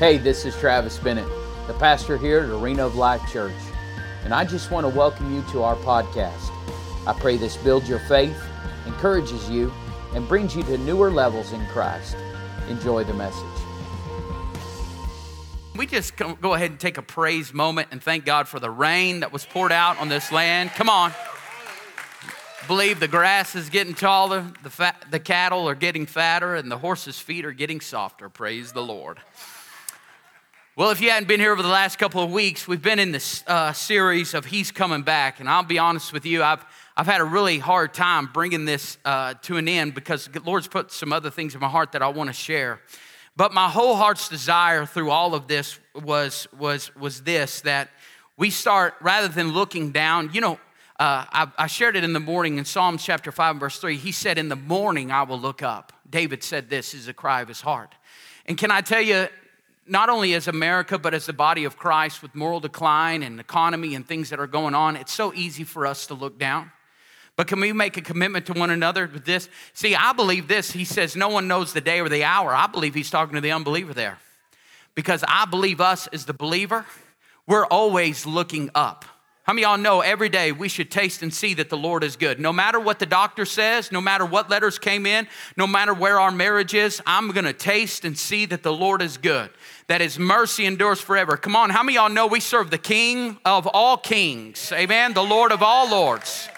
Hey, this is Travis Bennett, the pastor here at Arena of Life Church, and I just want to welcome you to our podcast. I pray this builds your faith, encourages you, and brings you to newer levels in Christ. Enjoy the message. We just go ahead and take a praise moment and thank God for the rain that was poured out on this land. Come on. Believe the grass is getting taller, the, fat, the cattle are getting fatter, and the horses' feet are getting softer. Praise the Lord. Well, if you hadn't been here over the last couple of weeks, we've been in this uh, series of He's Coming Back. And I'll be honest with you, I've, I've had a really hard time bringing this uh, to an end because the Lord's put some other things in my heart that I want to share. But my whole heart's desire through all of this was, was, was this that we start, rather than looking down, you know, uh, I, I shared it in the morning in Psalms chapter 5, verse 3. He said, In the morning I will look up. David said, This is a cry of his heart. And can I tell you, not only as America, but as the body of Christ with moral decline and economy and things that are going on, it's so easy for us to look down. But can we make a commitment to one another with this? See, I believe this. He says, No one knows the day or the hour. I believe he's talking to the unbeliever there. Because I believe us as the believer, we're always looking up. How many y'all know every day we should taste and see that the Lord is good? No matter what the doctor says, no matter what letters came in, no matter where our marriage is, I'm gonna taste and see that the Lord is good, that His mercy endures forever. Come on, how many y'all know we serve the King of all kings? Amen, the Lord of all lords,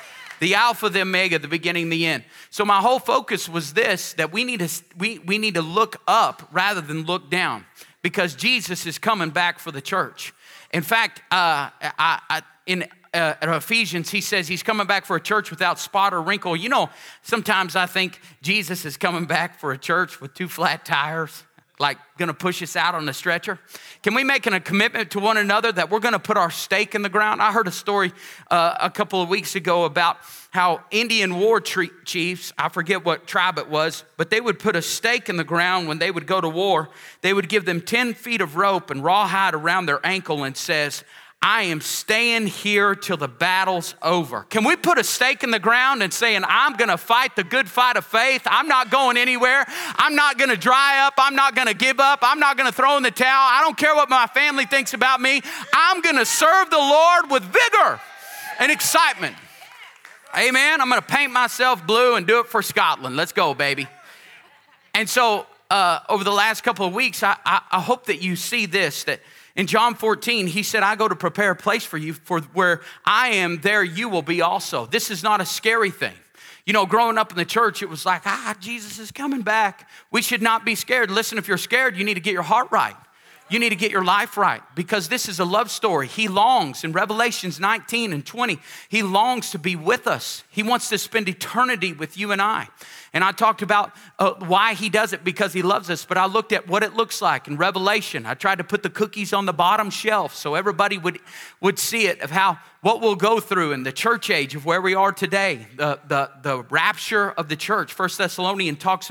the Alpha, the Omega, the beginning, the end. So my whole focus was this that we need to, we, we need to look up rather than look down because Jesus is coming back for the church. In fact, uh, I, I in uh, Ephesians, he says he's coming back for a church without spot or wrinkle. You know, sometimes I think Jesus is coming back for a church with two flat tires, like gonna push us out on the stretcher. Can we make a commitment to one another that we're gonna put our stake in the ground? I heard a story uh, a couple of weeks ago about how Indian war chiefs, I forget what tribe it was, but they would put a stake in the ground when they would go to war. They would give them 10 feet of rope and rawhide around their ankle and says, I am staying here till the battle's over. Can we put a stake in the ground and saying, I'm gonna fight the good fight of faith? I'm not going anywhere. I'm not gonna dry up. I'm not gonna give up. I'm not gonna throw in the towel. I don't care what my family thinks about me. I'm gonna serve the Lord with vigor and excitement. Amen. I'm gonna paint myself blue and do it for Scotland. Let's go, baby. And so, uh, over the last couple of weeks, I, I, I hope that you see this that in John 14, he said, I go to prepare a place for you, for where I am, there you will be also. This is not a scary thing. You know, growing up in the church, it was like, ah, Jesus is coming back. We should not be scared. Listen, if you're scared, you need to get your heart right. You need to get your life right because this is a love story. He longs in Revelations 19 and 20, he longs to be with us. He wants to spend eternity with you and I. And I talked about uh, why he does it because he loves us, but I looked at what it looks like in Revelation. I tried to put the cookies on the bottom shelf so everybody would, would see it of how what we'll go through in the church age of where we are today, the, the, the rapture of the church. First Thessalonian talks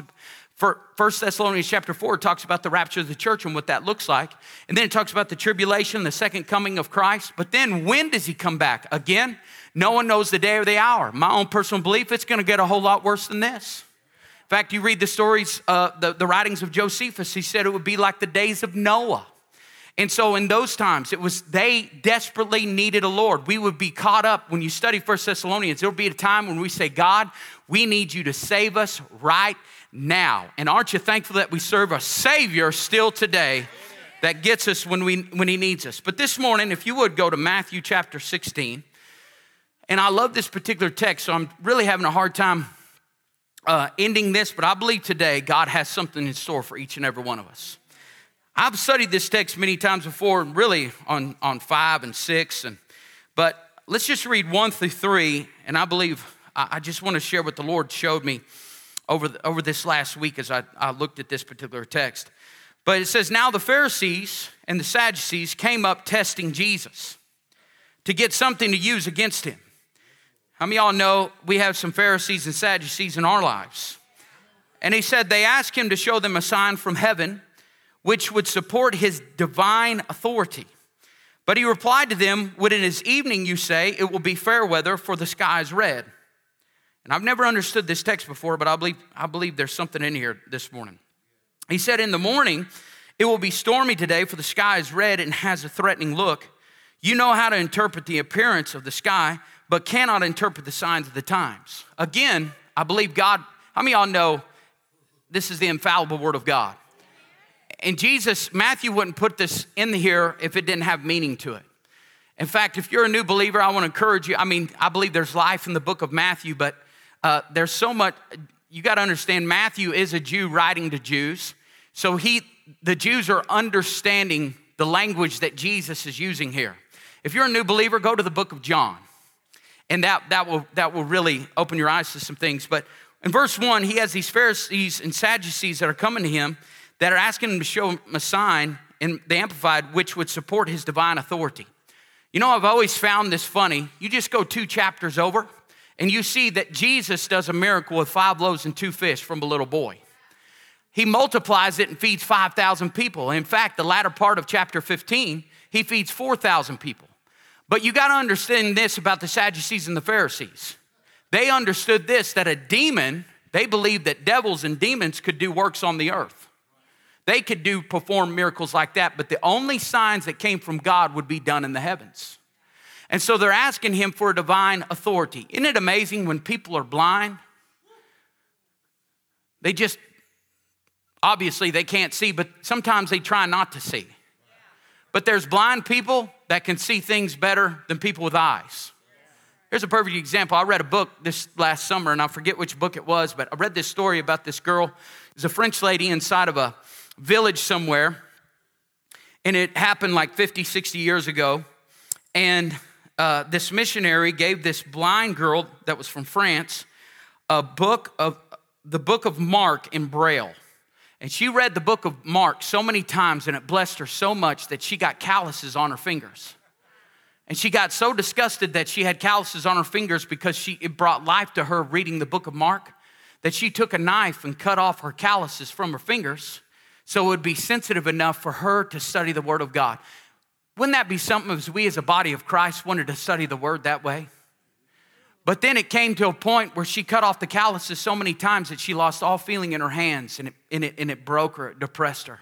First Thessalonians chapter 4 talks about the rapture of the church and what that looks like. And then it talks about the tribulation, the second coming of Christ. But then when does he come back? Again, no one knows the day or the hour. My own personal belief, it's going to get a whole lot worse than this. In fact, you read the stories, uh, the, the writings of Josephus, he said it would be like the days of Noah. And so in those times, it was they desperately needed a Lord. We would be caught up when you study First Thessalonians. There'll be a time when we say, God, we need you to save us right now. And aren't you thankful that we serve a Savior still today that gets us when, we, when He needs us? But this morning, if you would go to Matthew chapter 16, and I love this particular text, so I'm really having a hard time uh, ending this, but I believe today God has something in store for each and every one of us. I've studied this text many times before, and really on, on five and six, and but let's just read one through three, and I believe I, I just want to share what the Lord showed me over, the, over this last week as I, I looked at this particular text. But it says, Now the Pharisees and the Sadducees came up testing Jesus to get something to use against him. How many y'all know we have some Pharisees and Sadducees in our lives? And he said they asked him to show them a sign from heaven which would support his divine authority. But he replied to them, Would in his evening you say it will be fair weather, for the sky is red? And I've never understood this text before, but I believe, I believe there's something in here this morning. He said, In the morning, It will be stormy today, for the sky is red and has a threatening look. You know how to interpret the appearance of the sky, but cannot interpret the signs of the times. Again, I believe God, how many of y'all know this is the infallible word of God? And Jesus, Matthew wouldn't put this in here if it didn't have meaning to it. In fact, if you're a new believer, I want to encourage you. I mean, I believe there's life in the book of Matthew, but uh, there's so much, you got to understand, Matthew is a Jew writing to Jews. So he, the Jews are understanding the language that Jesus is using here. If you're a new believer, go to the book of John. And that, that, will, that will really open your eyes to some things. But in verse one, he has these Pharisees and Sadducees that are coming to him that are asking him to show him a sign in the Amplified which would support his divine authority. You know, I've always found this funny. You just go two chapters over and you see that Jesus does a miracle with five loaves and two fish from a little boy. He multiplies it and feeds 5,000 people. In fact, the latter part of chapter 15, he feeds 4,000 people. But you got to understand this about the Sadducees and the Pharisees. They understood this that a demon, they believed that devils and demons could do works on the earth. They could do perform miracles like that, but the only signs that came from God would be done in the heavens. And so they're asking him for a divine authority. Isn't it amazing when people are blind? They just, obviously, they can't see, but sometimes they try not to see. But there's blind people that can see things better than people with eyes. Here's a perfect example. I read a book this last summer, and I forget which book it was, but I read this story about this girl. It's a French lady inside of a village somewhere, and it happened like 50, 60 years ago. And uh, this missionary gave this blind girl that was from France a book of the book of Mark in Braille. And she read the book of Mark so many times, and it blessed her so much that she got calluses on her fingers. And she got so disgusted that she had calluses on her fingers because she, it brought life to her reading the book of Mark that she took a knife and cut off her calluses from her fingers so it would be sensitive enough for her to study the Word of God. Wouldn't that be something as we as a body of Christ wanted to study the Word that way? But then it came to a point where she cut off the calluses so many times that she lost all feeling in her hands and it, and it, and it broke her, it depressed her.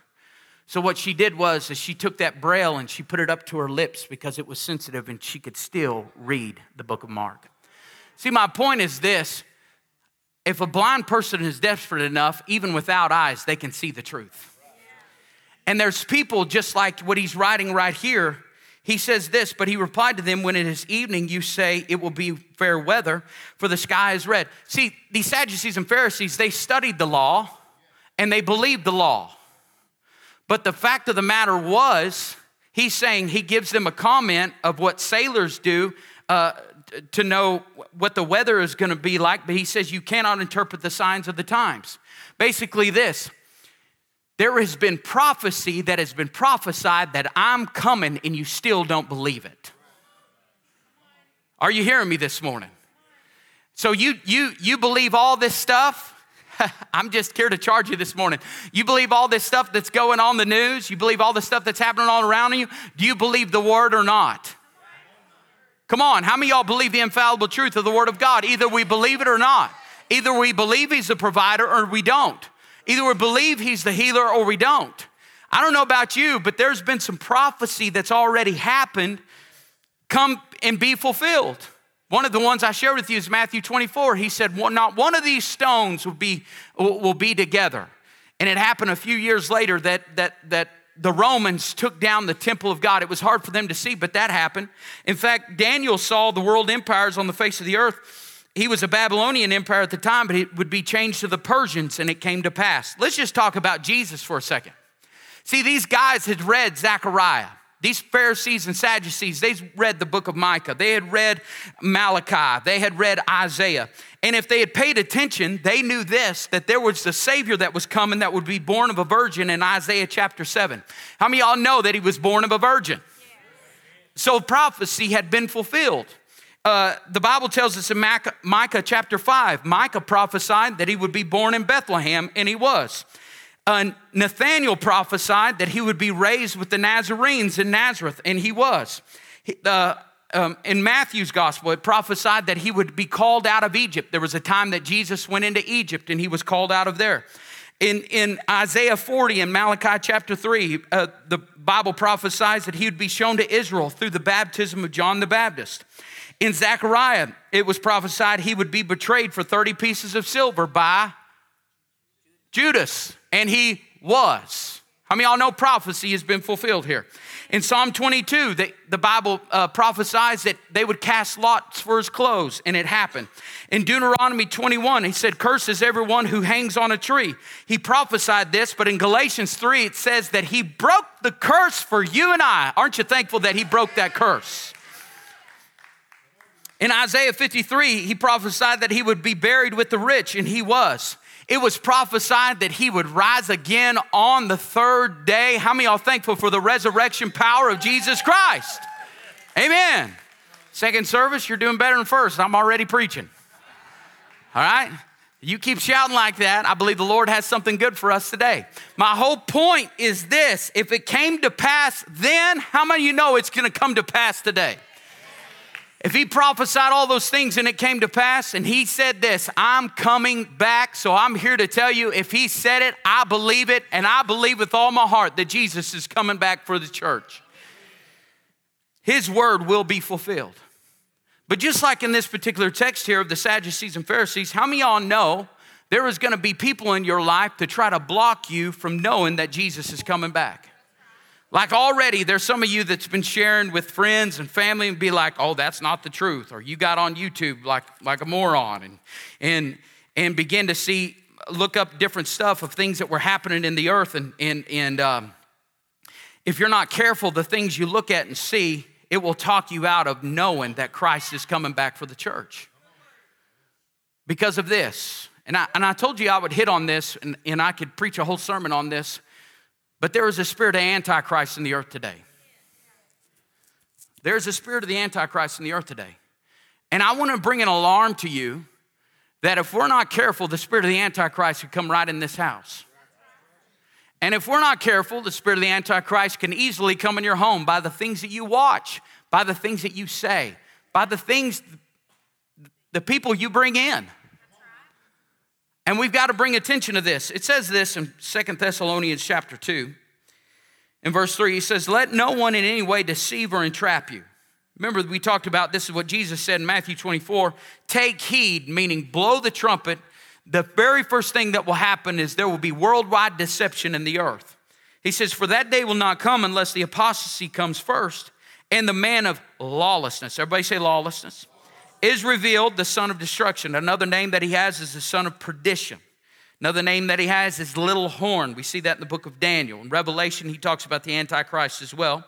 So what she did was is she took that braille and she put it up to her lips because it was sensitive and she could still read the book of Mark. See, my point is this if a blind person is desperate enough, even without eyes, they can see the truth. And there's people just like what he's writing right here. He says this, but he replied to them, When it is evening, you say it will be fair weather, for the sky is red. See, these Sadducees and Pharisees, they studied the law and they believed the law. But the fact of the matter was, he's saying he gives them a comment of what sailors do uh, to know what the weather is going to be like, but he says you cannot interpret the signs of the times. Basically, this there has been prophecy that has been prophesied that I'm coming and you still don't believe it. Are you hearing me this morning? So you you you believe all this stuff? I'm just here to charge you this morning. You believe all this stuff that's going on the news? You believe all the stuff that's happening all around you? Do you believe the word or not? Come on, how many y'all believe the infallible truth of the word of God? Either we believe it or not. Either we believe he's the provider or we don't. Either we believe he's the healer or we don't. I don't know about you, but there's been some prophecy that's already happened come and be fulfilled. One of the ones I shared with you is Matthew 24. He said, Not one of these stones will be, will be together. And it happened a few years later that, that, that the Romans took down the temple of God. It was hard for them to see, but that happened. In fact, Daniel saw the world empires on the face of the earth he was a Babylonian empire at the time, but it would be changed to the Persians, and it came to pass. Let's just talk about Jesus for a second. See, these guys had read Zechariah. These Pharisees and Sadducees, they read the book of Micah. They had read Malachi. They had read Isaiah. And if they had paid attention, they knew this that there was the Savior that was coming that would be born of a virgin in Isaiah chapter 7. How many of y'all know that he was born of a virgin? So prophecy had been fulfilled. Uh, the Bible tells us in Micah, Micah, chapter 5, Micah prophesied that he would be born in Bethlehem, and he was. Uh, Nathaniel prophesied that he would be raised with the Nazarenes in Nazareth, and he was. Uh, um, in Matthew's gospel, it prophesied that he would be called out of Egypt. There was a time that Jesus went into Egypt and he was called out of there. In, in Isaiah 40 and Malachi chapter 3, uh, the Bible prophesies that he would be shown to Israel through the baptism of John the Baptist. In Zechariah, it was prophesied he would be betrayed for 30 pieces of silver by Judas, and he was. How many y'all know prophecy has been fulfilled here? In Psalm 22, the, the Bible uh, prophesies that they would cast lots for his clothes, and it happened. In Deuteronomy 21, he said, Curses everyone who hangs on a tree. He prophesied this, but in Galatians 3, it says that he broke the curse for you and I. Aren't you thankful that he broke that curse? In Isaiah 53, he prophesied that he would be buried with the rich, and he was. It was prophesied that he would rise again on the third day. How many are thankful for the resurrection power of Jesus Christ? Amen. Second service, you're doing better than first. I'm already preaching. All right? You keep shouting like that. I believe the Lord has something good for us today. My whole point is this if it came to pass then, how many of you know it's going to come to pass today? If he prophesied all those things and it came to pass, and he said this, I'm coming back. So I'm here to tell you if he said it, I believe it, and I believe with all my heart that Jesus is coming back for the church. His word will be fulfilled. But just like in this particular text here of the Sadducees and Pharisees, how many y'all know there is gonna be people in your life to try to block you from knowing that Jesus is coming back? Like already, there's some of you that's been sharing with friends and family and be like, oh, that's not the truth. Or you got on YouTube like, like a moron and, and, and begin to see, look up different stuff of things that were happening in the earth. And, and, and um, if you're not careful, the things you look at and see, it will talk you out of knowing that Christ is coming back for the church. Because of this. And I, and I told you I would hit on this and, and I could preach a whole sermon on this but there is a spirit of Antichrist in the earth today. There's a spirit of the Antichrist in the earth today. And I want to bring an alarm to you that if we're not careful, the spirit of the Antichrist could come right in this house. And if we're not careful, the spirit of the Antichrist can easily come in your home by the things that you watch, by the things that you say, by the things, the people you bring in. And we've got to bring attention to this. It says this in Second Thessalonians chapter 2. In verse 3, he says, Let no one in any way deceive or entrap you. Remember, we talked about this is what Jesus said in Matthew 24 take heed, meaning blow the trumpet. The very first thing that will happen is there will be worldwide deception in the earth. He says, For that day will not come unless the apostasy comes first and the man of lawlessness. Everybody say lawlessness is revealed the son of destruction. Another name that he has is the son of perdition. Another name that he has is little horn. We see that in the book of Daniel. In Revelation, he talks about the Antichrist as well.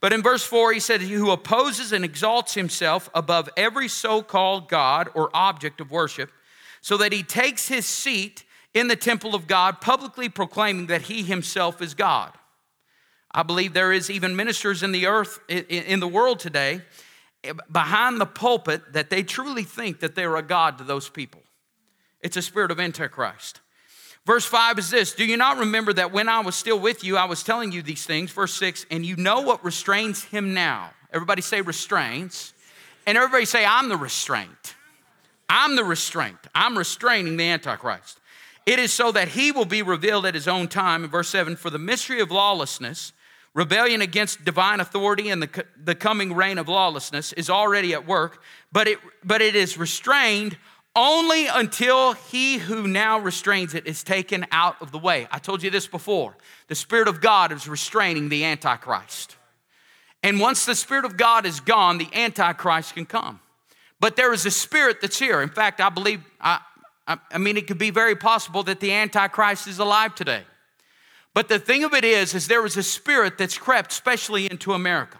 But in verse 4, he said, He Who opposes and exalts himself above every so called God or object of worship, so that he takes his seat in the temple of God, publicly proclaiming that he himself is God. I believe there is even ministers in the earth, in the world today, Eh, behind the pulpit that they truly think that they're a God to those people. It's a spirit of Antichrist. Verse 5 is this Do you not remember that when I was still with you, I was telling you these things? Verse 6, and you know what restrains him now. Everybody say restrains. And everybody say, I'm the restraint. I'm the restraint. I'm restraining the Antichrist. It is so that he will be revealed at his own time. In verse 7, for the mystery of lawlessness Rebellion against divine authority and the, the coming reign of lawlessness is already at work, but it, but it is restrained only until he who now restrains it is taken out of the way. I told you this before. The Spirit of God is restraining the Antichrist. And once the Spirit of God is gone, the Antichrist can come. But there is a spirit that's here. In fact, I believe, I, I, I mean, it could be very possible that the Antichrist is alive today. But the thing of it is, is there was a spirit that's crept, especially into America.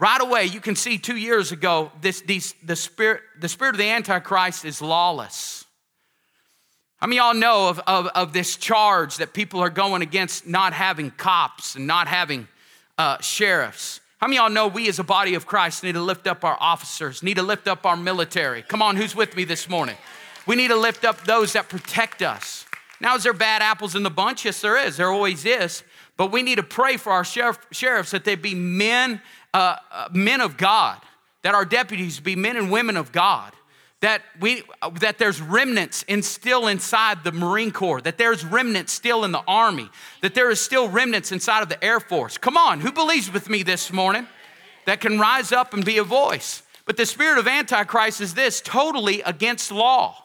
Right away, you can see two years ago, this, these, the, spirit, the spirit of the Antichrist is lawless. How many y'all know of, of, of, this charge that people are going against not having cops and not having uh, sheriffs? How many y'all know we as a body of Christ need to lift up our officers, need to lift up our military? Come on, who's with me this morning? We need to lift up those that protect us. Now, is there bad apples in the bunch? Yes, there is. There always is. But we need to pray for our sheriff, sheriffs that they be men, uh, uh, men of God, that our deputies be men and women of God, that we that there's remnants in still inside the Marine Corps, that there's remnants still in the Army, that there is still remnants inside of the Air Force. Come on, who believes with me this morning that can rise up and be a voice? But the spirit of Antichrist is this totally against law.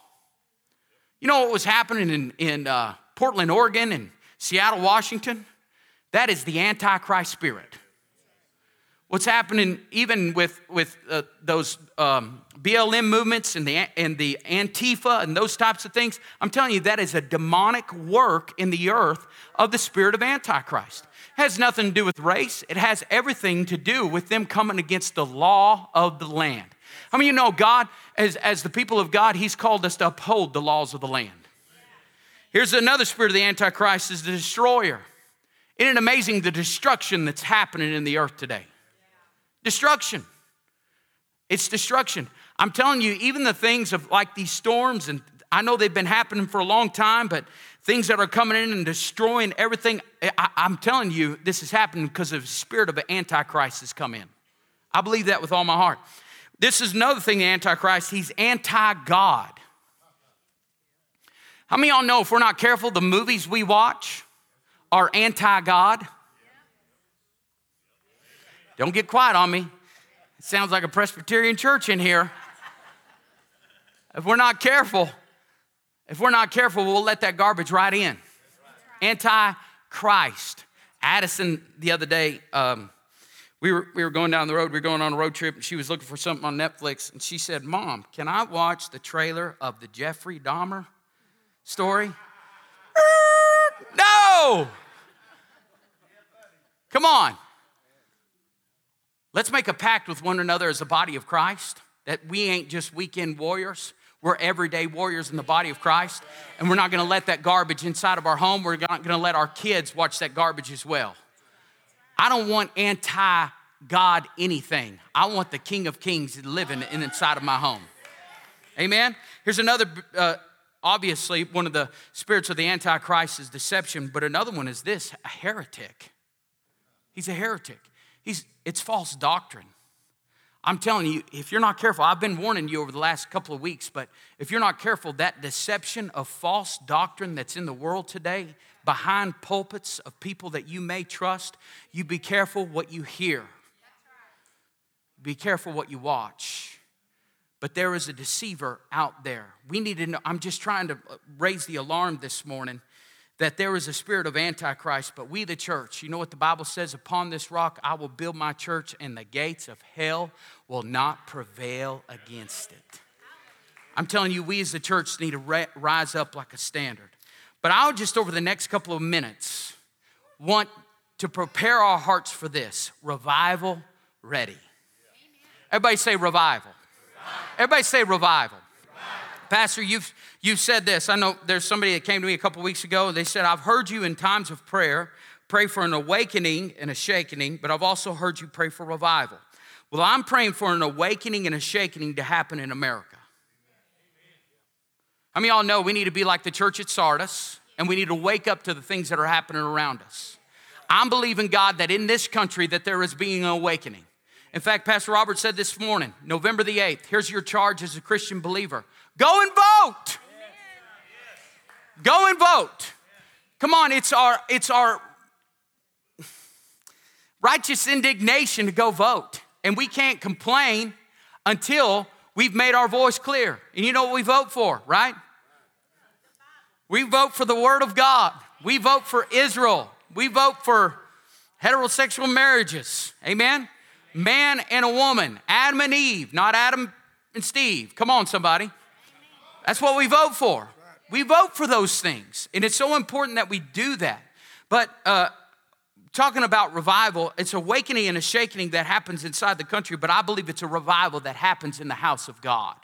You know what was happening in, in uh, Portland, Oregon, and Seattle, Washington? That is the Antichrist spirit. What's happening even with, with uh, those um, BLM movements and the, and the Antifa and those types of things, I'm telling you, that is a demonic work in the earth of the spirit of Antichrist. It has nothing to do with race, it has everything to do with them coming against the law of the land. I mean, you know, God, as, as the people of God, He's called us to uphold the laws of the land. Here's another spirit of the Antichrist is the destroyer. Isn't it amazing the destruction that's happening in the earth today? Destruction. It's destruction. I'm telling you, even the things of like these storms, and I know they've been happening for a long time, but things that are coming in and destroying everything, eh, I, am telling you, this is happening because of the spirit of an antichrist has come in. I believe that with all my heart. This is another thing, the antichrist, he's anti-God. How many y'all know if we're not careful, the movies we watch are anti-God? Don't get quiet on me. It sounds like a Presbyterian church in here. If we're not careful, if we're not careful, we'll let that garbage right in. Anti Christ. Addison, the other day, um, we, were, we were going down the road, we were going on a road trip, and she was looking for something on Netflix. And she said, Mom, can I watch the trailer of the Jeffrey Dahmer story? no! Come on. Let's make a pact with one another as a body of Christ that we ain't just weekend warriors. We're everyday warriors in the body of Christ. And we're not gonna let that garbage inside of our home. We're not gonna let our kids watch that garbage as well. I don't want anti God anything. I want the King of Kings living inside of my home. Amen. Here's another, uh, obviously, one of the spirits of the Antichrist is deception, but another one is this a heretic. He's a heretic. He's, it's false doctrine. I'm telling you, if you're not careful, I've been warning you over the last couple of weeks, but if you're not careful, that deception of false doctrine that's in the world today, behind pulpits of people that you may trust, you be careful what you hear. Be careful what you watch. But there is a deceiver out there. We need to know. I'm just trying to uh, raise the alarm this morning that there is a spirit of Antichrist, but we, the church, you know what the Bible says? Upon this rock I will build my church, and the gates of hell will not prevail against it. I'm telling you, we as the church need to rise up like a standard. But I'll just, over the next couple of minutes, want to prepare our hearts for this revival ready. Everybody say revival. Everybody say revival. Pastor, you've, you've said this. I know there's somebody that came to me a couple weeks ago. They said, I've heard you in times of prayer pray for an awakening and a shaking, but I've also heard you pray for revival. Well, I'm praying for an awakening and a shaking to happen in America. I mean, y'all know we need to be like the church at Sardis, and we need to wake up to the things that are happening around us. I'm believing God that in this country that there is being an awakening. In fact, Pastor Robert said this morning, November the 8th, here's your charge as a Christian believer. Go and vote. Go and vote. Come on, it's our it's our righteous indignation to go vote. And we can't complain until we've made our voice clear. And you know what we vote for, right? We vote for the word of God. We vote for Israel. We vote for heterosexual marriages. Amen. Man and a woman, Adam and Eve, not Adam and Steve. Come on, somebody. That's what we vote for. We vote for those things. And it's so important that we do that. But uh, talking about revival, it's awakening and a shaking that happens inside the country, but I believe it's a revival that happens in the house of God.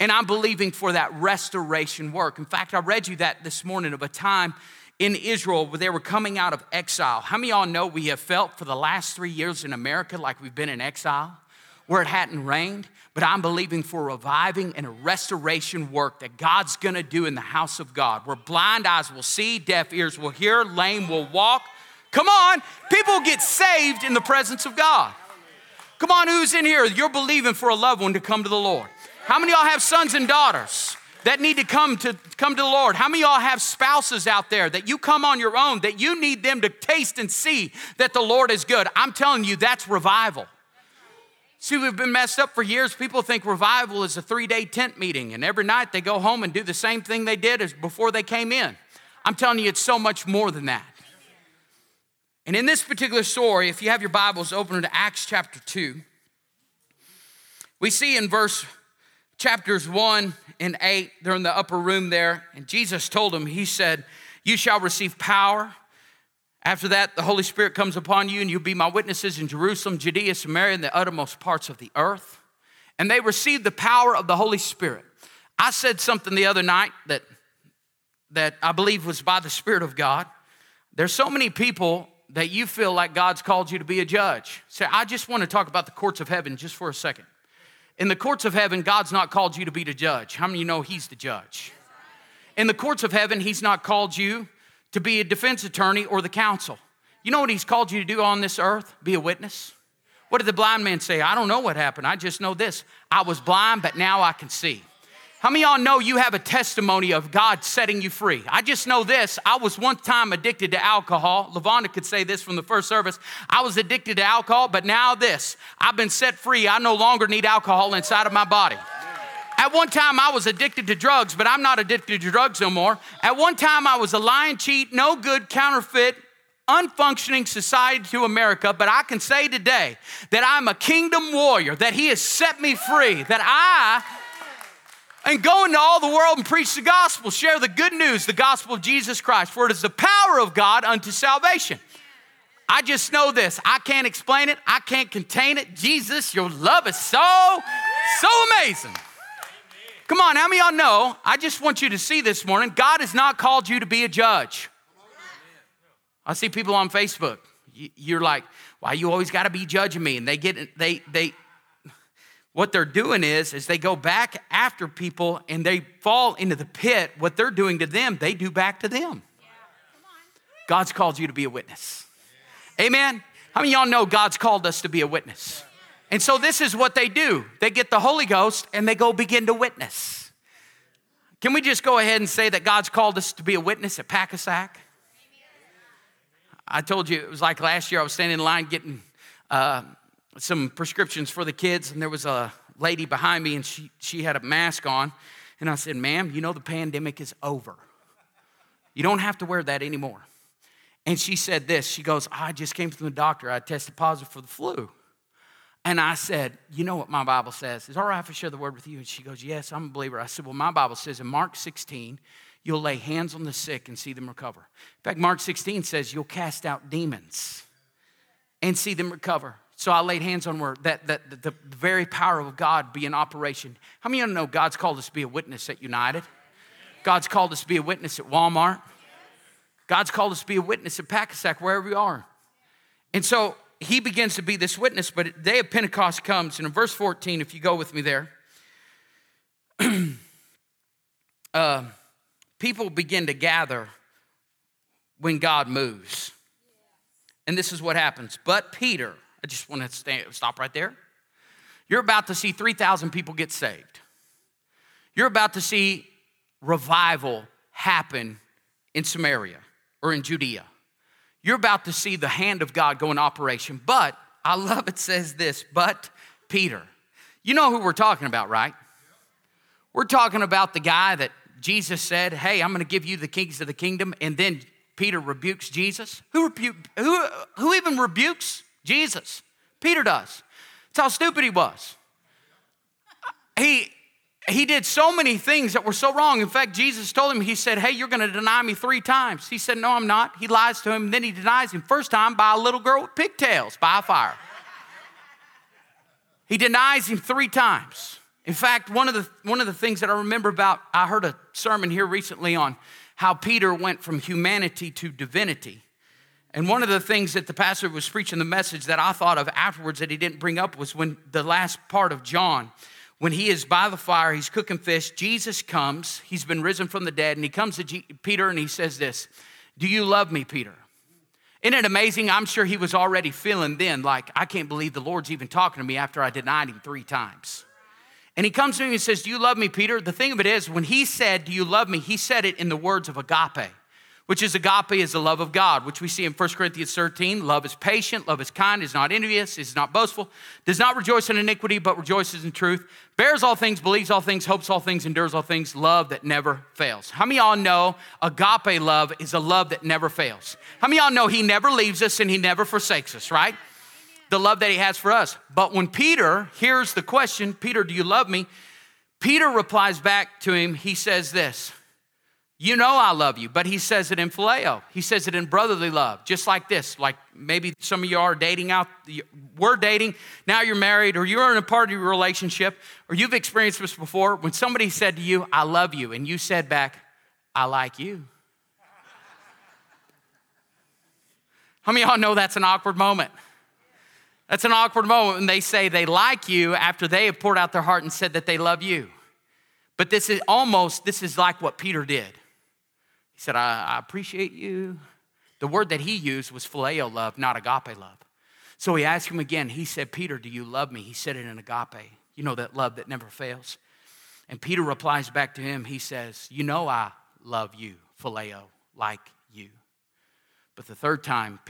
And I'm believing for that restoration work. In fact, I read you that this morning of a time in Israel where they were coming out of exile. How many of y'all know we have felt for the last three years in America like we've been in exile, where it hadn't rained? but I'm believing for reviving and a restoration work that God's gonna do in the house of God, where blind eyes will see, deaf ears will hear, lame will walk. Come on, people get saved in the presence of God. Come on, who's in here? You're believing for a loved one to come to the Lord. How many y'all have sons and daughters? that need to come to come to the Lord? How many y'all have spouses out there that you come on your own that you need them to taste and see that the Lord is good? I'm telling you, that's revival. See, we've been messed up for years. People think revival is a three day tent meeting, and every night they go home and do the same thing they did as before they came in. I'm telling you, it's so much more than that. And in this particular story, if you have your Bibles open to Acts chapter 2, we see in verse chapters 1 and 8, they're in the upper room there, and Jesus told them, He said, You shall receive power. After that, the Holy Spirit comes upon you, and you'll be my witnesses in Jerusalem, Judea, Samaria, and the uttermost parts of the earth. And they received the power of the Holy Spirit. I said something the other night that, that I believe was by the Spirit of God. There's so many people that you feel like God's called you to be a judge. Say, I just want to talk about the courts of heaven just for a second. In the courts of heaven, God's not called you to be the judge. How many of you know He's the judge? In the courts of heaven, He's not called you to be a defense attorney or the counsel. You know what He's called you to do on this earth? Be a witness. What did the blind man say? I don't know what happened. I just know this. I was blind, but now I can see. How many y'all know you have a testimony of God setting you free? I just know this. I was one time addicted to alcohol. Lavonda could say this from the first service. I was addicted to alcohol, but now this. I've been set free. I no longer need alcohol inside of my body. At one time, I was addicted to drugs, but I'm not addicted to drugs no more. At one time, I was a lying, cheat, no good, counterfeit, unfunctioning society to America, but I can say today that I'm a kingdom warrior, that He has set me free, that I and go into all the world and preach the gospel. Share the good news, the gospel of Jesus Christ, for it is the power of God unto salvation. I just know this. I can't explain it. I can't contain it. Jesus, your love is so, so amazing. Come on, how many y'all know? I just want you to see this morning God has not called you to be a judge. I see people on Facebook. You're like, why you always got to be judging me? And they get, they, they, what they're doing is is they go back after people and they fall into the pit. What they're doing to them they do back to them. God's called you to be a witness. Amen? How many y'all know god's called us to be a witness? And so this is what they do. They get the holy ghost and they go begin to witness. Can we just go ahead and say that god's called us to be a witness at Pak-A-Sak? i told you it was like last year i was standing in line getting uh, some prescriptions for the kids, and there was a lady behind me, and she, she had a mask on. And I said, Ma'am, you know the pandemic is over. You don't have to wear that anymore. And she said this She goes, I just came from the doctor. I tested positive for the flu. And I said, You know what my Bible says? Is all right if I share the word with you? And she goes, Yes, I'm a believer. I said, Well, my Bible says in Mark 16, you'll lay hands on the sick and see them recover. In fact, Mark 16 says you'll cast out demons and see them recover. So I laid hands on where that, that, that the very power of God be in operation. How many of you know God's called us to be a witness at United? God's called us to be a witness at Walmart. God's called us to be a witness at Pak-A-Sak, wherever we are. And so he begins to be this witness, but the day of Pentecost comes, and in verse 14, if you go with me there, uh, people begin to gather when God moves. And this is what happens. But Peter, I just want to stay, stop right there. You're about to see 3,000 people get saved. You're about to see revival happen in Samaria or in Judea. You're about to see the hand of God go in operation. But I love it says this, but Peter. You know who we're talking about, right? We're talking about the guy that Jesus said, Hey, I'm going to give you the keys of the kingdom. And then Peter rebukes Jesus. Who, rebu- who, who even rebukes Jesus. Peter does. That's how stupid he was. He, he did so many things that were so wrong. In fact, Jesus told him, He said, Hey, you're going to deny me three times. He said, No, I'm not. He lies to him, and then he denies him. First time by a little girl with pigtails by a fire. He denies him three times. In fact, one of the one of the things that I remember about, I heard a sermon here recently on how Peter went from humanity to divinity. And one of the things that the pastor was preaching the message that I thought of afterwards that he didn't bring up was when the last part of John, when he is by the fire, he's cooking fish, Jesus comes, he's been risen from the dead, and he comes to G- Peter and he says this Do you love me, Peter? Isn't it amazing? I'm sure he was already feeling then like, I can't believe the Lord's even talking to me after I denied him three times. And he comes to me and says, Do you love me, Peter? The thing of it is, when he said, Do you love me? He said it in the words of agape, which is agape is the love of God, which we see in 1 Corinthians 13. Love is patient, love is kind, is not envious, is not boastful, does not rejoice in iniquity, but rejoices in truth, bears all things, believes all things, hopes all things, endures all things, love that never fails. How many y'all know agape love is a love that never fails? How many y'all know he never leaves us and he never forsakes us, right? the love that he has for us. But when Peter hears the question, Peter, do you love me? Peter replies back to him, he says this, you know I love you, but he says it in phileo. He says it in brotherly love, just like this. Like maybe some of you are dating out, we're dating, now you're married, or you're in a part of your relationship, or you've experienced this before. When somebody said to you, I love you, and you said back, I like you. How many of y'all know that's an awkward moment? That's an awkward moment when they say they like you after they have poured out their heart and said that they love you. But this is almost, this is like what Peter did. He said, I, I appreciate you. The word that he used was phileo love, not agape love. So he asked him again. He said, Peter, do you love me? He said it in agape. You know that love that never fails. And Peter replies back to him. He says, You know I love you, phileo, like you. But the third time,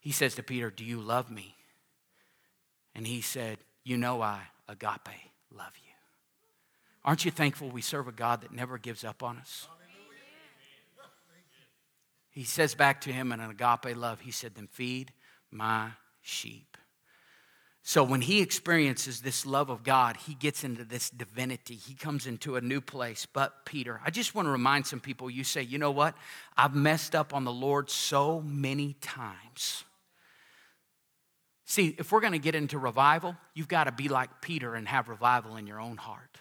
he says to Peter, Do you love me? And he said, You know, I, agape, love you. Aren't you thankful we serve a God that never gives up on us? He says back to him in an agape love, he said, Then feed my sheep. So when he experiences this love of God, he gets into this divinity. He comes into a new place. But Peter, I just want to remind some people you say, you know what? I've messed up on the Lord so many times. See, if we're going to get into revival, you've got to be like Peter and have revival in your own heart.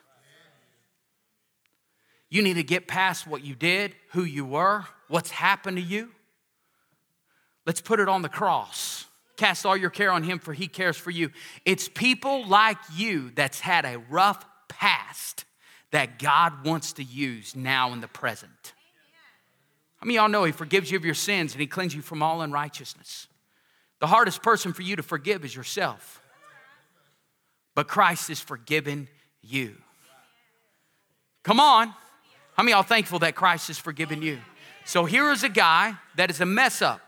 You need to get past what you did, who you were, what's happened to you. Let's put it on the cross. Cast all your care on him, for he cares for you. It's people like you that's had a rough past that God wants to use now in the present. How many of y'all know he forgives you of your sins and he cleans you from all unrighteousness? The hardest person for you to forgive is yourself. But Christ has forgiven you. Come on. How many y'all thankful that Christ has forgiven you? So here is a guy that is a mess up.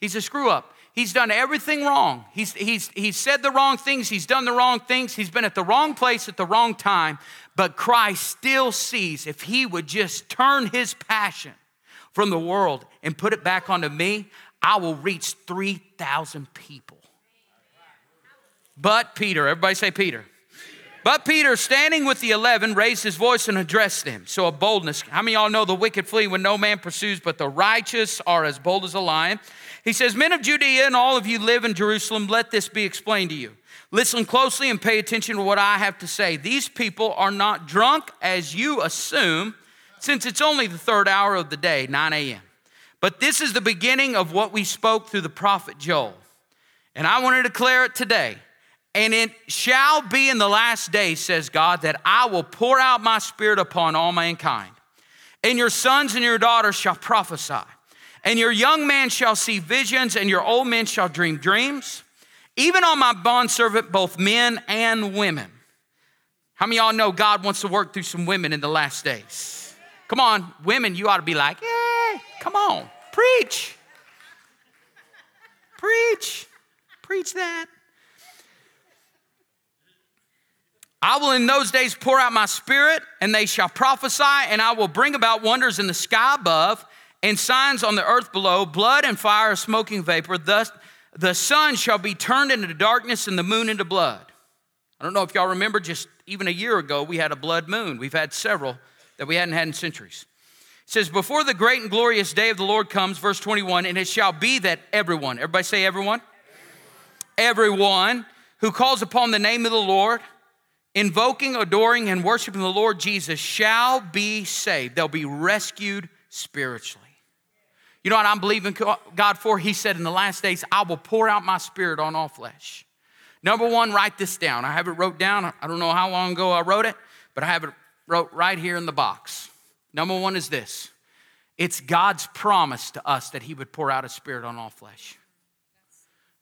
He's a screw up. He's done everything wrong. He's, he's, he's said the wrong things. He's done the wrong things. He's been at the wrong place at the wrong time. But Christ still sees if he would just turn his passion from the world and put it back onto me, I will reach 3,000 people. But Peter, everybody say Peter. But Peter, standing with the eleven, raised his voice and addressed them. So a boldness. How many y'all know the wicked flee when no man pursues, but the righteous are as bold as a lion? He says, Men of Judea and all of you live in Jerusalem, let this be explained to you. Listen closely and pay attention to what I have to say. These people are not drunk as you assume, since it's only the third hour of the day, 9 a.m. But this is the beginning of what we spoke through the prophet Joel. And I want to declare it today. And it shall be in the last days, says God, that I will pour out my spirit upon all mankind. And your sons and your daughters shall prophesy. And your young man shall see visions, and your old men shall dream dreams. Even on my bondservant, both men and women. How many y'all know God wants to work through some women in the last days? Come on, women, you ought to be like, hey, come on. Preach. Preach. Preach that. I will in those days pour out my spirit, and they shall prophesy, and I will bring about wonders in the sky above and signs on the earth below, blood and fire, smoking vapor. Thus the sun shall be turned into darkness and the moon into blood. I don't know if y'all remember, just even a year ago, we had a blood moon. We've had several that we hadn't had in centuries. It says, Before the great and glorious day of the Lord comes, verse 21, and it shall be that everyone, everybody say everyone? Everyone, everyone who calls upon the name of the Lord, invoking, adoring, and worshiping the Lord Jesus shall be saved. They'll be rescued spiritually. You know what I'm believing God for? He said, In the last days, I will pour out my spirit on all flesh. Number one, write this down. I have it wrote down. I don't know how long ago I wrote it, but I have it wrote right here in the box. Number one is this it's God's promise to us that He would pour out His Spirit on all flesh.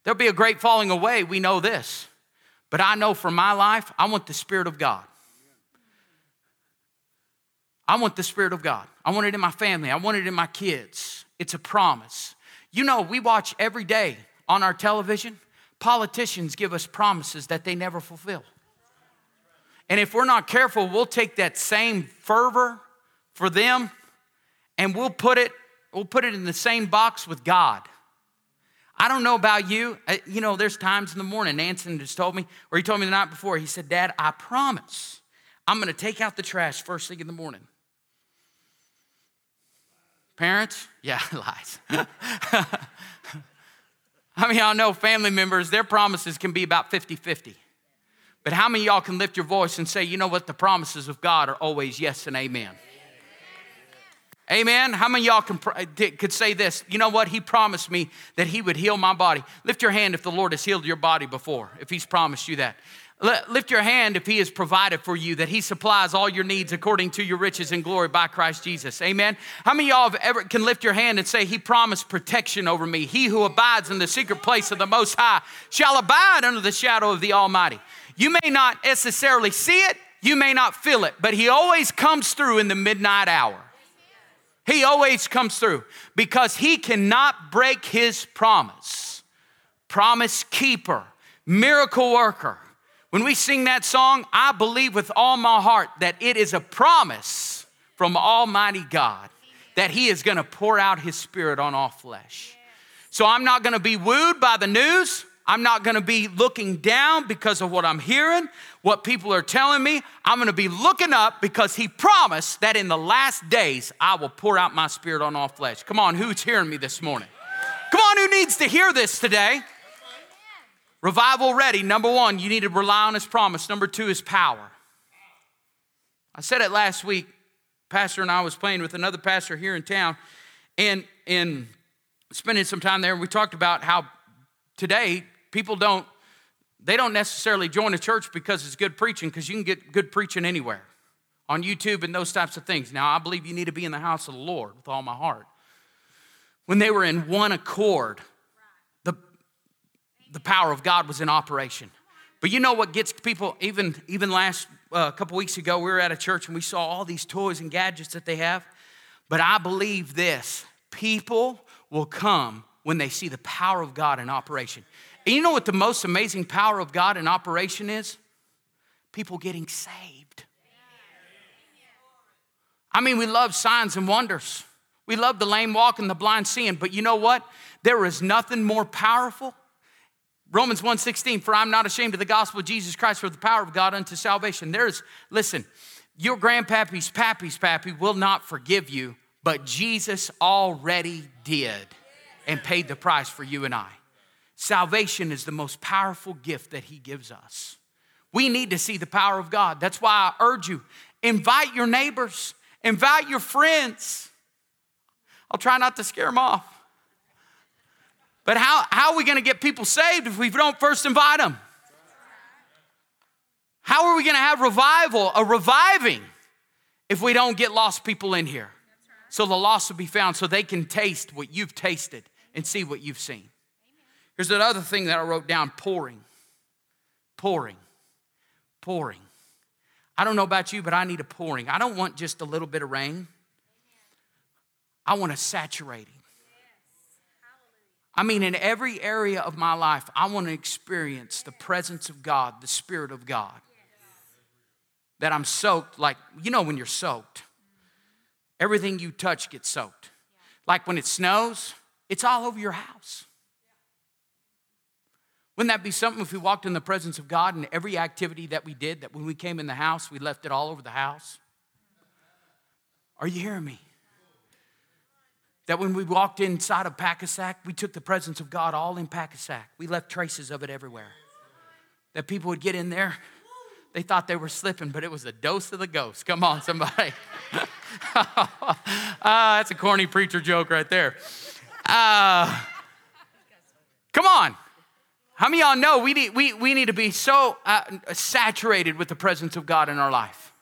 There'll be a great falling away, we know this. But I know for my life, I want the Spirit of God. I want the Spirit of God. I want it in my family. I want it in my kids. It's a promise. You know, we watch every day on our television, politicians give us promises that they never fulfill. And if we're not careful, we'll take that same fervor for them and we'll put it we'll put it in the same box with God. I don't know about you. Uh, you know, there's times in the morning, Anson just told me, or he told me the night before, he said, Dad, I promise I'm going to take out the trash first thing in the morning. Parents? Yeah, lies. I mean, I know family members, their promises can be about 50 50. But how many y'all can lift your voice and say, you know what, the promises of God are always yes and amen? Amen. How many y'all can, could say this? You know what? He promised me that He would heal my body. Lift your hand if the Lord has healed your body before, if He's promised you that. Lift your hand if He has provided for you, that He supplies all your needs according to your riches and glory by Christ Jesus. Amen. How many y'all have ever can lift your hand and say, He promised protection over me? He who abides in the secret place of the Most High shall abide under the shadow of the Almighty. You may not necessarily see it, you may not feel it, but He always comes through in the midnight hour. He always comes through because He cannot break His promise. Promise keeper, miracle worker when we sing that song, I believe with all my heart that it is a promise from Almighty God that He is gonna pour out His Spirit on all flesh. So I'm not gonna be wooed by the news. I'm not gonna be looking down because of what I'm hearing, what people are telling me. I'm gonna be looking up because He promised that in the last days I will pour out my Spirit on all flesh. Come on, who's hearing me this morning? Come on, who needs to hear this today? Revival ready, number one, you need to rely on his promise. Number two is power. I said it last week. Pastor and I was playing with another pastor here in town and, and spending some time there. We talked about how today people don't, they don't necessarily join a church because it's good preaching, because you can get good preaching anywhere on YouTube and those types of things. Now, I believe you need to be in the house of the Lord with all my heart. When they were in one accord, the the power of God was in operation. But you know what gets people, even, even last uh, couple weeks ago, we were at a church and we saw all these toys and gadgets that they have. But I believe this people will come when they see the power of God in operation. And you know what the most amazing power of God in operation is? People getting saved. I mean, we love signs and wonders. We love the lame walking, the blind seeing, but you know what? There is nothing more powerful Romans 1:16, for I'm not ashamed of the gospel of Jesus Christ for the power of God unto salvation. There's, listen, your grandpappy's pappy's pappy will not forgive you, but Jesus already did and paid the price for you and I. Salvation is the most powerful gift that he gives us. We need to see the power of God. That's why I urge you invite your neighbors, invite your friends. I'll try not to scare them off. But how, how are we going to get people saved if we don't first invite them? How are we going to have revival, a reviving, if we don't get lost people in here? So the lost will be found so they can taste what you've tasted and see what you've seen. Here's another thing that I wrote down pouring, pouring, pouring. I don't know about you, but I need a pouring. I don't want just a little bit of rain, I want a saturating. I mean, in every area of my life, I want to experience the presence of God, the Spirit of God. That I'm soaked, like, you know, when you're soaked, everything you touch gets soaked. Like when it snows, it's all over your house. Wouldn't that be something if we walked in the presence of God and every activity that we did, that when we came in the house, we left it all over the house? Are you hearing me? That when we walked inside of Pak-A-Sak, we took the presence of God all in Pak-A-Sak. We left traces of it everywhere. That people would get in there, they thought they were slipping, but it was a dose of the ghost. Come on, somebody. uh, that's a corny preacher joke right there. Uh, come on. How many y'all know we need, we, we need to be so uh, saturated with the presence of God in our life?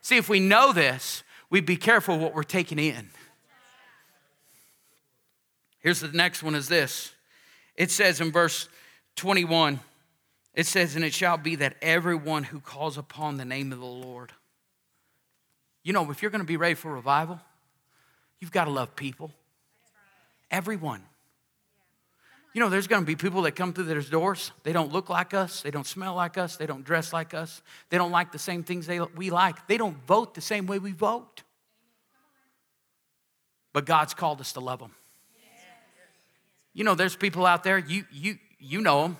See, if we know this, we'd be careful what we're taking in. Here's the next one is this. It says in verse 21, it says, And it shall be that everyone who calls upon the name of the Lord. You know, if you're going to be ready for revival, you've got to love people. Everyone. You know, there's going to be people that come through those doors. They don't look like us. They don't smell like us. They don't dress like us. They don't like the same things they, we like. They don't vote the same way we vote. But God's called us to love them. You know, there's people out there, you, you, you know them.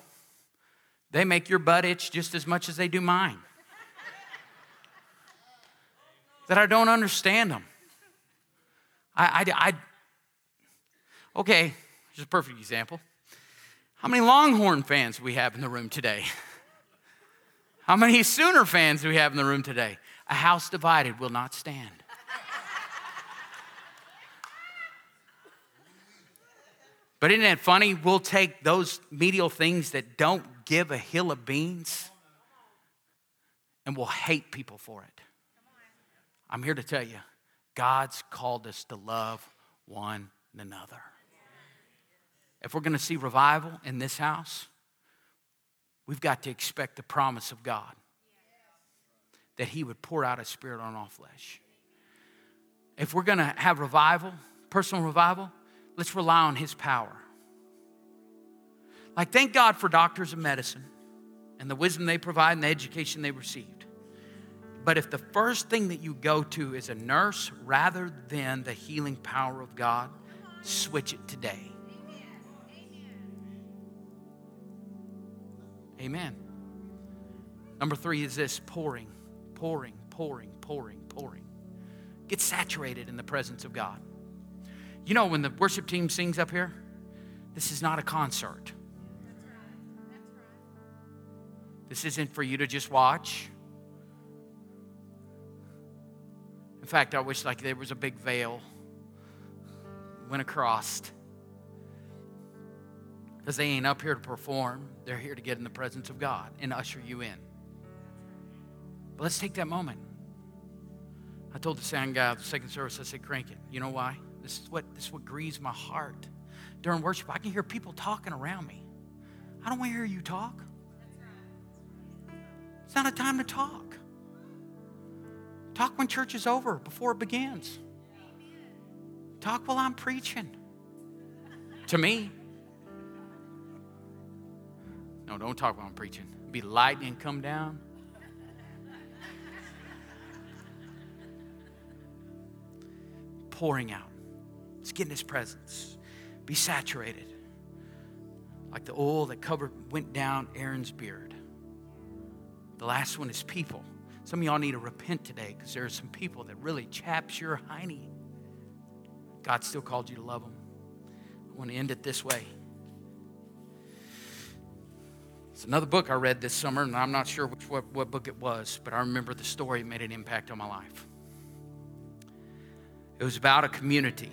They make your butt itch just as much as they do mine. that I don't understand them. I, I, I, okay, here's a perfect example. How many Longhorn fans do we have in the room today? How many Sooner fans do we have in the room today? A house divided will not stand. But isn't it funny? We'll take those medial things that don't give a hill of beans and we'll hate people for it. I'm here to tell you God's called us to love one another. If we're going to see revival in this house, we've got to expect the promise of God that He would pour out His Spirit on all flesh. If we're going to have revival, personal revival, let's rely on His power. Like, thank God for doctors of medicine and the wisdom they provide and the education they received. But if the first thing that you go to is a nurse rather than the healing power of God, switch it today. Amen. Number three is this pouring, pouring, pouring, pouring, pouring. Get saturated in the presence of God. You know, when the worship team sings up here, this is not a concert. This isn't for you to just watch. In fact, I wish like there was a big veil went across. Because they ain't up here to perform. They're here to get in the presence of God and usher you in. But let's take that moment. I told the sound guy the second service, I said, crank it. You know why? This is what this is what grieves my heart. During worship, I can hear people talking around me. I don't want to hear you talk. It's not a time to talk. Talk when church is over, before it begins. Talk while I'm preaching. to me. No, don't talk while I'm preaching. Be lightning come down. Pouring out. Let's get in his presence. Be saturated. Like the oil that covered went down Aaron's beard. The last one is people. Some of y'all need to repent today because there are some people that really chaps your hiney. God still called you to love them. I want to end it this way. It's another book I read this summer, and I'm not sure which, what, what book it was, but I remember the story made an impact on my life. It was about a community.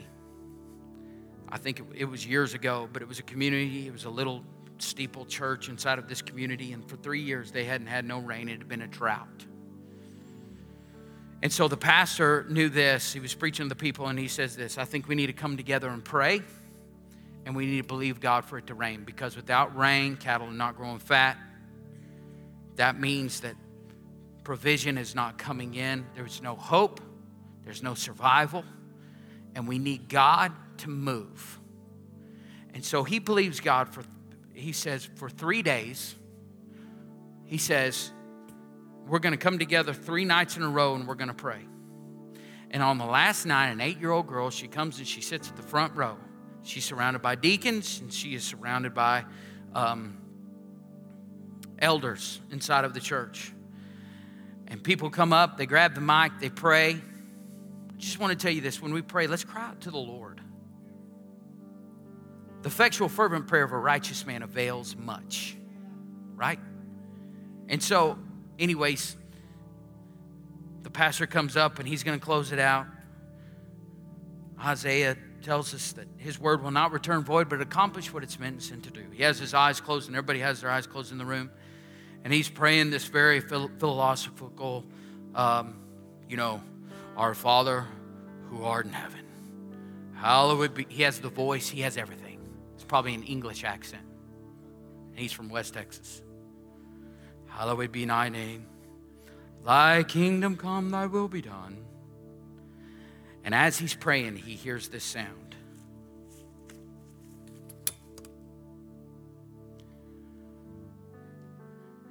I think it, it was years ago, but it was a community. It was a little steeple church inside of this community, and for three years they hadn't had no rain. It had been a drought. And so the pastor knew this. He was preaching to the people, and he says this I think we need to come together and pray, and we need to believe God for it to rain because without rain, cattle are not growing fat. That means that provision is not coming in, there's no hope, there's no survival, and we need God to move. And so he believes God for he says, for three days, he says, we're going to come together three nights in a row and we're going to pray. And on the last night, an eight year old girl, she comes and she sits at the front row. She's surrounded by deacons and she is surrounded by um, elders inside of the church. And people come up, they grab the mic, they pray. I just want to tell you this when we pray, let's cry out to the Lord. The effectual, fervent prayer of a righteous man avails much, right? And so, anyways, the pastor comes up and he's going to close it out. Isaiah tells us that his word will not return void, but accomplish what it's meant and sent to do. He has his eyes closed, and everybody has their eyes closed in the room. And he's praying this very philosophical, um, you know, Our Father who art in heaven. Hallowed be. He has the voice, he has everything It's probably an English accent. And he's from West Texas. Hallowed be thy name. Thy kingdom come, thy will be done And as he's praying, he hears this sound.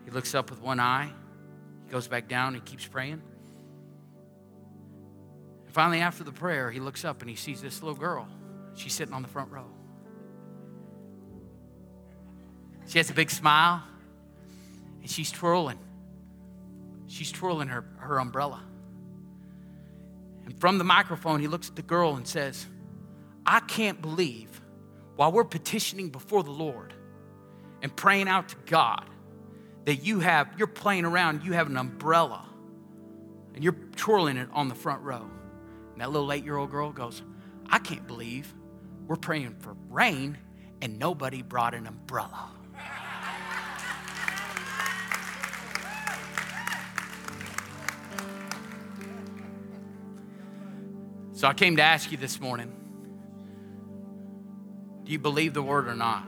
He looks up with one eye, he goes back down, he keeps praying. And finally, after the prayer, he looks up and he sees this little girl. She's sitting on the front row. She has a big smile and she's twirling. She's twirling her, her umbrella. And from the microphone, he looks at the girl and says, I can't believe while we're petitioning before the Lord and praying out to God that you have, you're playing around, you have an umbrella and you're twirling it on the front row. And that little eight year old girl goes, I can't believe we're praying for rain and nobody brought an umbrella. So I came to ask you this morning do you believe the word or not?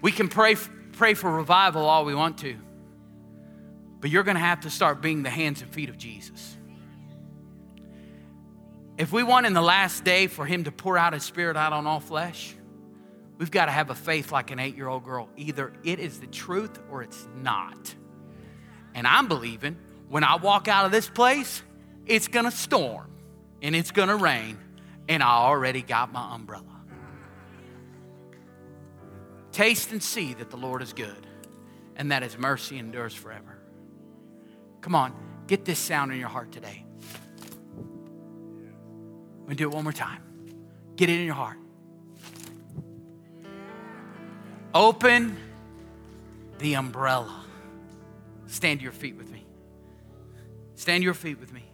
We can pray, pray for revival all we want to, but you're going to have to start being the hands and feet of Jesus. If we want in the last day for Him to pour out His Spirit out on all flesh, we've got to have a faith like an eight year old girl. Either it is the truth or it's not. And I'm believing when I walk out of this place, it's gonna storm and it's gonna rain, and I already got my umbrella. Taste and see that the Lord is good and that his mercy endures forever. Come on, get this sound in your heart today. Let me do it one more time. Get it in your heart. Open the umbrella. Stand to your feet with me. Stand to your feet with me.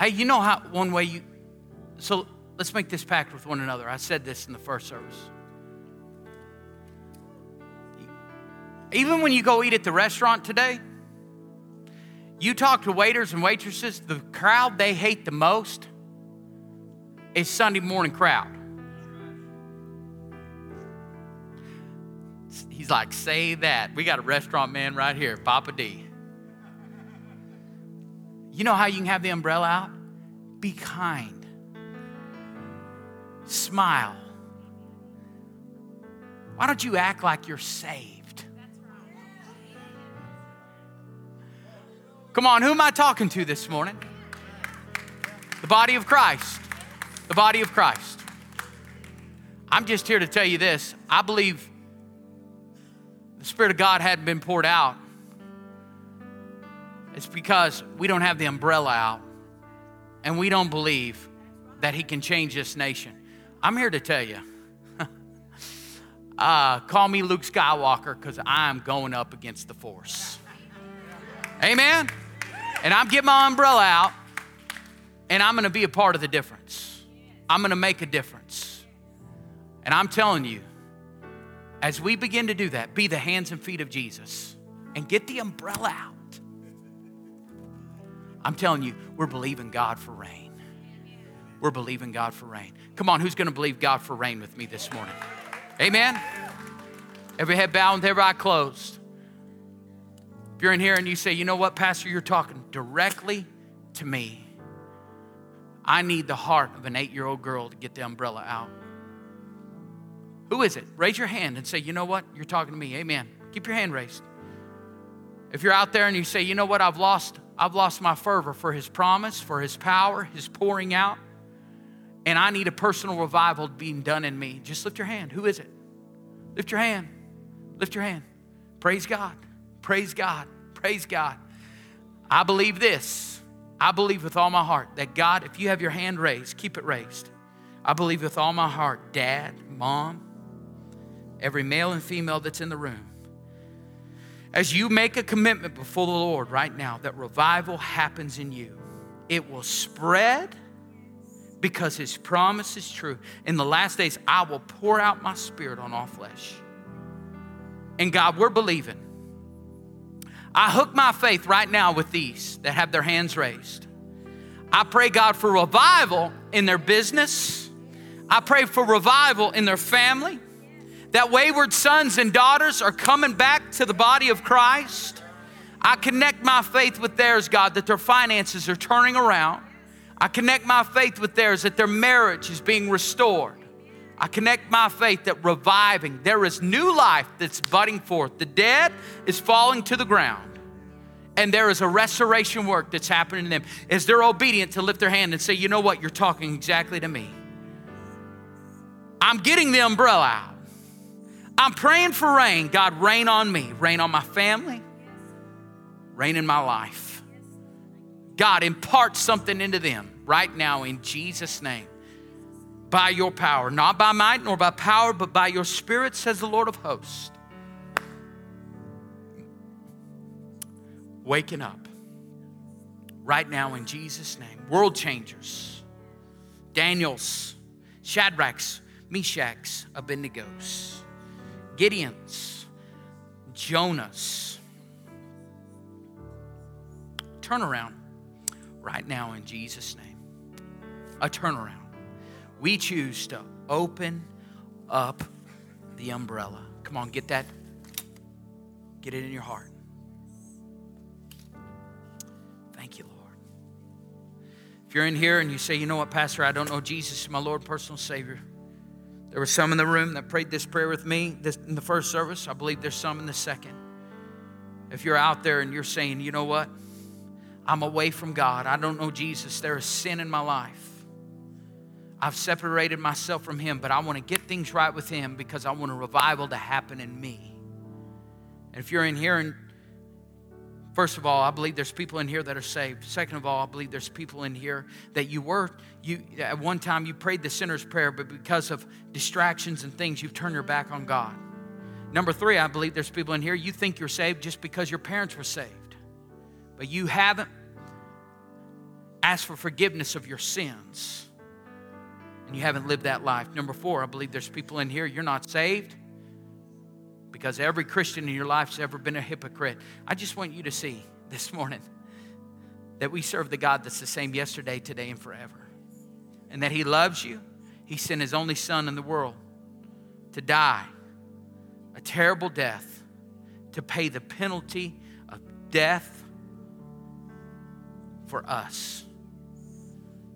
Hey, you know how one way you, so let's make this pact with one another. I said this in the first service. Even when you go eat at the restaurant today, you talk to waiters and waitresses, the crowd they hate the most is Sunday morning crowd. He's like, say that. We got a restaurant man right here, Papa D. You know how you can have the umbrella out? Be kind. Smile. Why don't you act like you're saved? Come on, who am I talking to this morning? The body of Christ. The body of Christ. I'm just here to tell you this. I believe the Spirit of God hadn't been poured out it's because we don't have the umbrella out and we don't believe that He can change this nation. I'm here to tell you. uh, call me Luke Skywalker because I'm going up against the force. Amen? And I'm getting my umbrella out and I'm going to be a part of the difference. I'm going to make a difference. And I'm telling you, as we begin to do that, be the hands and feet of Jesus and get the umbrella out. I'm telling you, we're believing God for rain. We're believing God for rain. Come on, who's going to believe God for rain with me this morning? Amen. Every head bowed and every eye closed. If you're in here and you say, you know what, Pastor, you're talking directly to me. I need the heart of an eight year old girl to get the umbrella out. Who is it? Raise your hand and say, you know what? You're talking to me. Amen. Keep your hand raised. If you're out there and you say, you know what? I've lost I've lost my fervor for His promise, for His power, His pouring out, and I need a personal revival being done in me. Just lift your hand. Who is it? Lift your hand. Lift your hand. Praise God. Praise God. Praise God. I believe this. I believe with all my heart that God, if you have your hand raised, keep it raised. I believe with all my heart, dad, mom, every male and female that's in the room, as you make a commitment before the Lord right now that revival happens in you, it will spread because his promise is true. In the last days, I will pour out my spirit on all flesh. And God, we're believing. I hook my faith right now with these that have their hands raised. I pray, God, for revival in their business. I pray for revival in their family that wayward sons and daughters are coming back to the body of Christ. I connect my faith with theirs, God, that their finances are turning around. I connect my faith with theirs that their marriage is being restored. I connect my faith that reviving, there is new life that's budding forth. The dead is falling to the ground, and there is a restoration work that's happening to them as they're obedient to lift their hand and say, You know what? You're talking exactly to me. I'm getting the umbrella out. I'm praying for rain. God, rain on me, rain on my family, rain in my life. God, impart something into them right now in Jesus' name. By your power, not by might nor by power, but by your spirit, says the Lord of hosts. Waking up right now in Jesus' name. World changers, Daniels, Shadrachs, Meshachs, Abednego's, Gideons, Jonahs. Turn around right now in Jesus' name. A turnaround. We choose to open up the umbrella. Come on, get that. Get it in your heart. Thank you, Lord. If you're in here and you say, you know what, Pastor, I don't know Jesus my Lord, personal Savior. There were some in the room that prayed this prayer with me this, in the first service. I believe there's some in the second. If you're out there and you're saying, you know what, I'm away from God, I don't know Jesus, there is sin in my life. I've separated myself from Him, but I want to get things right with Him because I want a revival to happen in me. And if you're in here and First of all, I believe there's people in here that are saved. Second of all, I believe there's people in here that you were you at one time you prayed the sinner's prayer, but because of distractions and things, you've turned your back on God. Number three, I believe there's people in here you think you're saved just because your parents were saved, but you haven't asked for forgiveness of your sins, and you haven't lived that life. Number four, I believe there's people in here you're not saved because every Christian in your life's ever been a hypocrite. I just want you to see this morning that we serve the God that's the same yesterday, today, and forever. And that He loves you. He sent His only Son in the world to die a terrible death, to pay the penalty of death for us.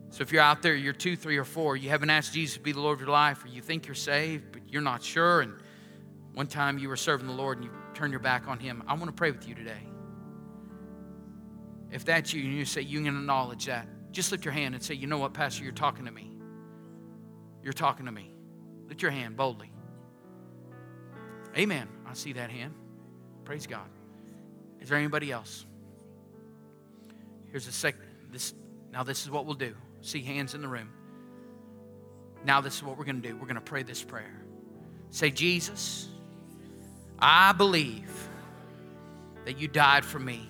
So if you're out there, you're two, three, or four, you haven't asked Jesus to be the Lord of your life, or you think you're saved, but you're not sure, and one time you were serving the Lord and you turned your back on Him. I want to pray with you today. If that's you and you say you can acknowledge that, just lift your hand and say, You know what, Pastor, you're talking to me. You're talking to me. Lift your hand boldly. Amen. I see that hand. Praise God. Is there anybody else? Here's a second. This now this is what we'll do. See hands in the room. Now this is what we're going to do. We're going to pray this prayer. Say, Jesus, I believe that you died for me.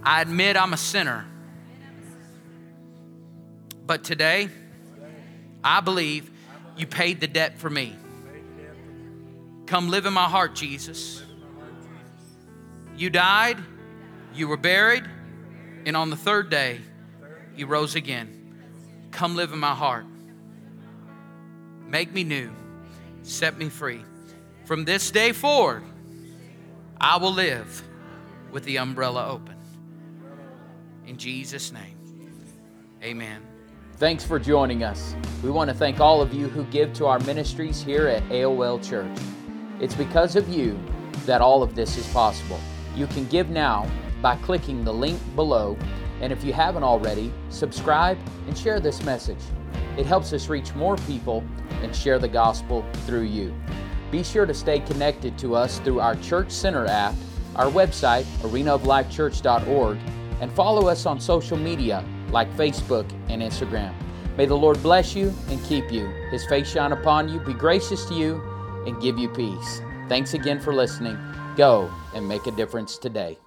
I admit I'm a sinner. But today, I believe you paid the debt for me. Come live in my heart, Jesus. You died, you were buried, and on the third day, you rose again. Come live in my heart. Make me new, set me free. From this day forward, I will live with the umbrella open. In Jesus' name, amen. Thanks for joining us. We want to thank all of you who give to our ministries here at AOL Church. It's because of you that all of this is possible. You can give now by clicking the link below, and if you haven't already, subscribe and share this message. It helps us reach more people and share the gospel through you. Be sure to stay connected to us through our Church Center app, our website, arenaoflifechurch.org, and follow us on social media like Facebook and Instagram. May the Lord bless you and keep you, His face shine upon you, be gracious to you, and give you peace. Thanks again for listening. Go and make a difference today.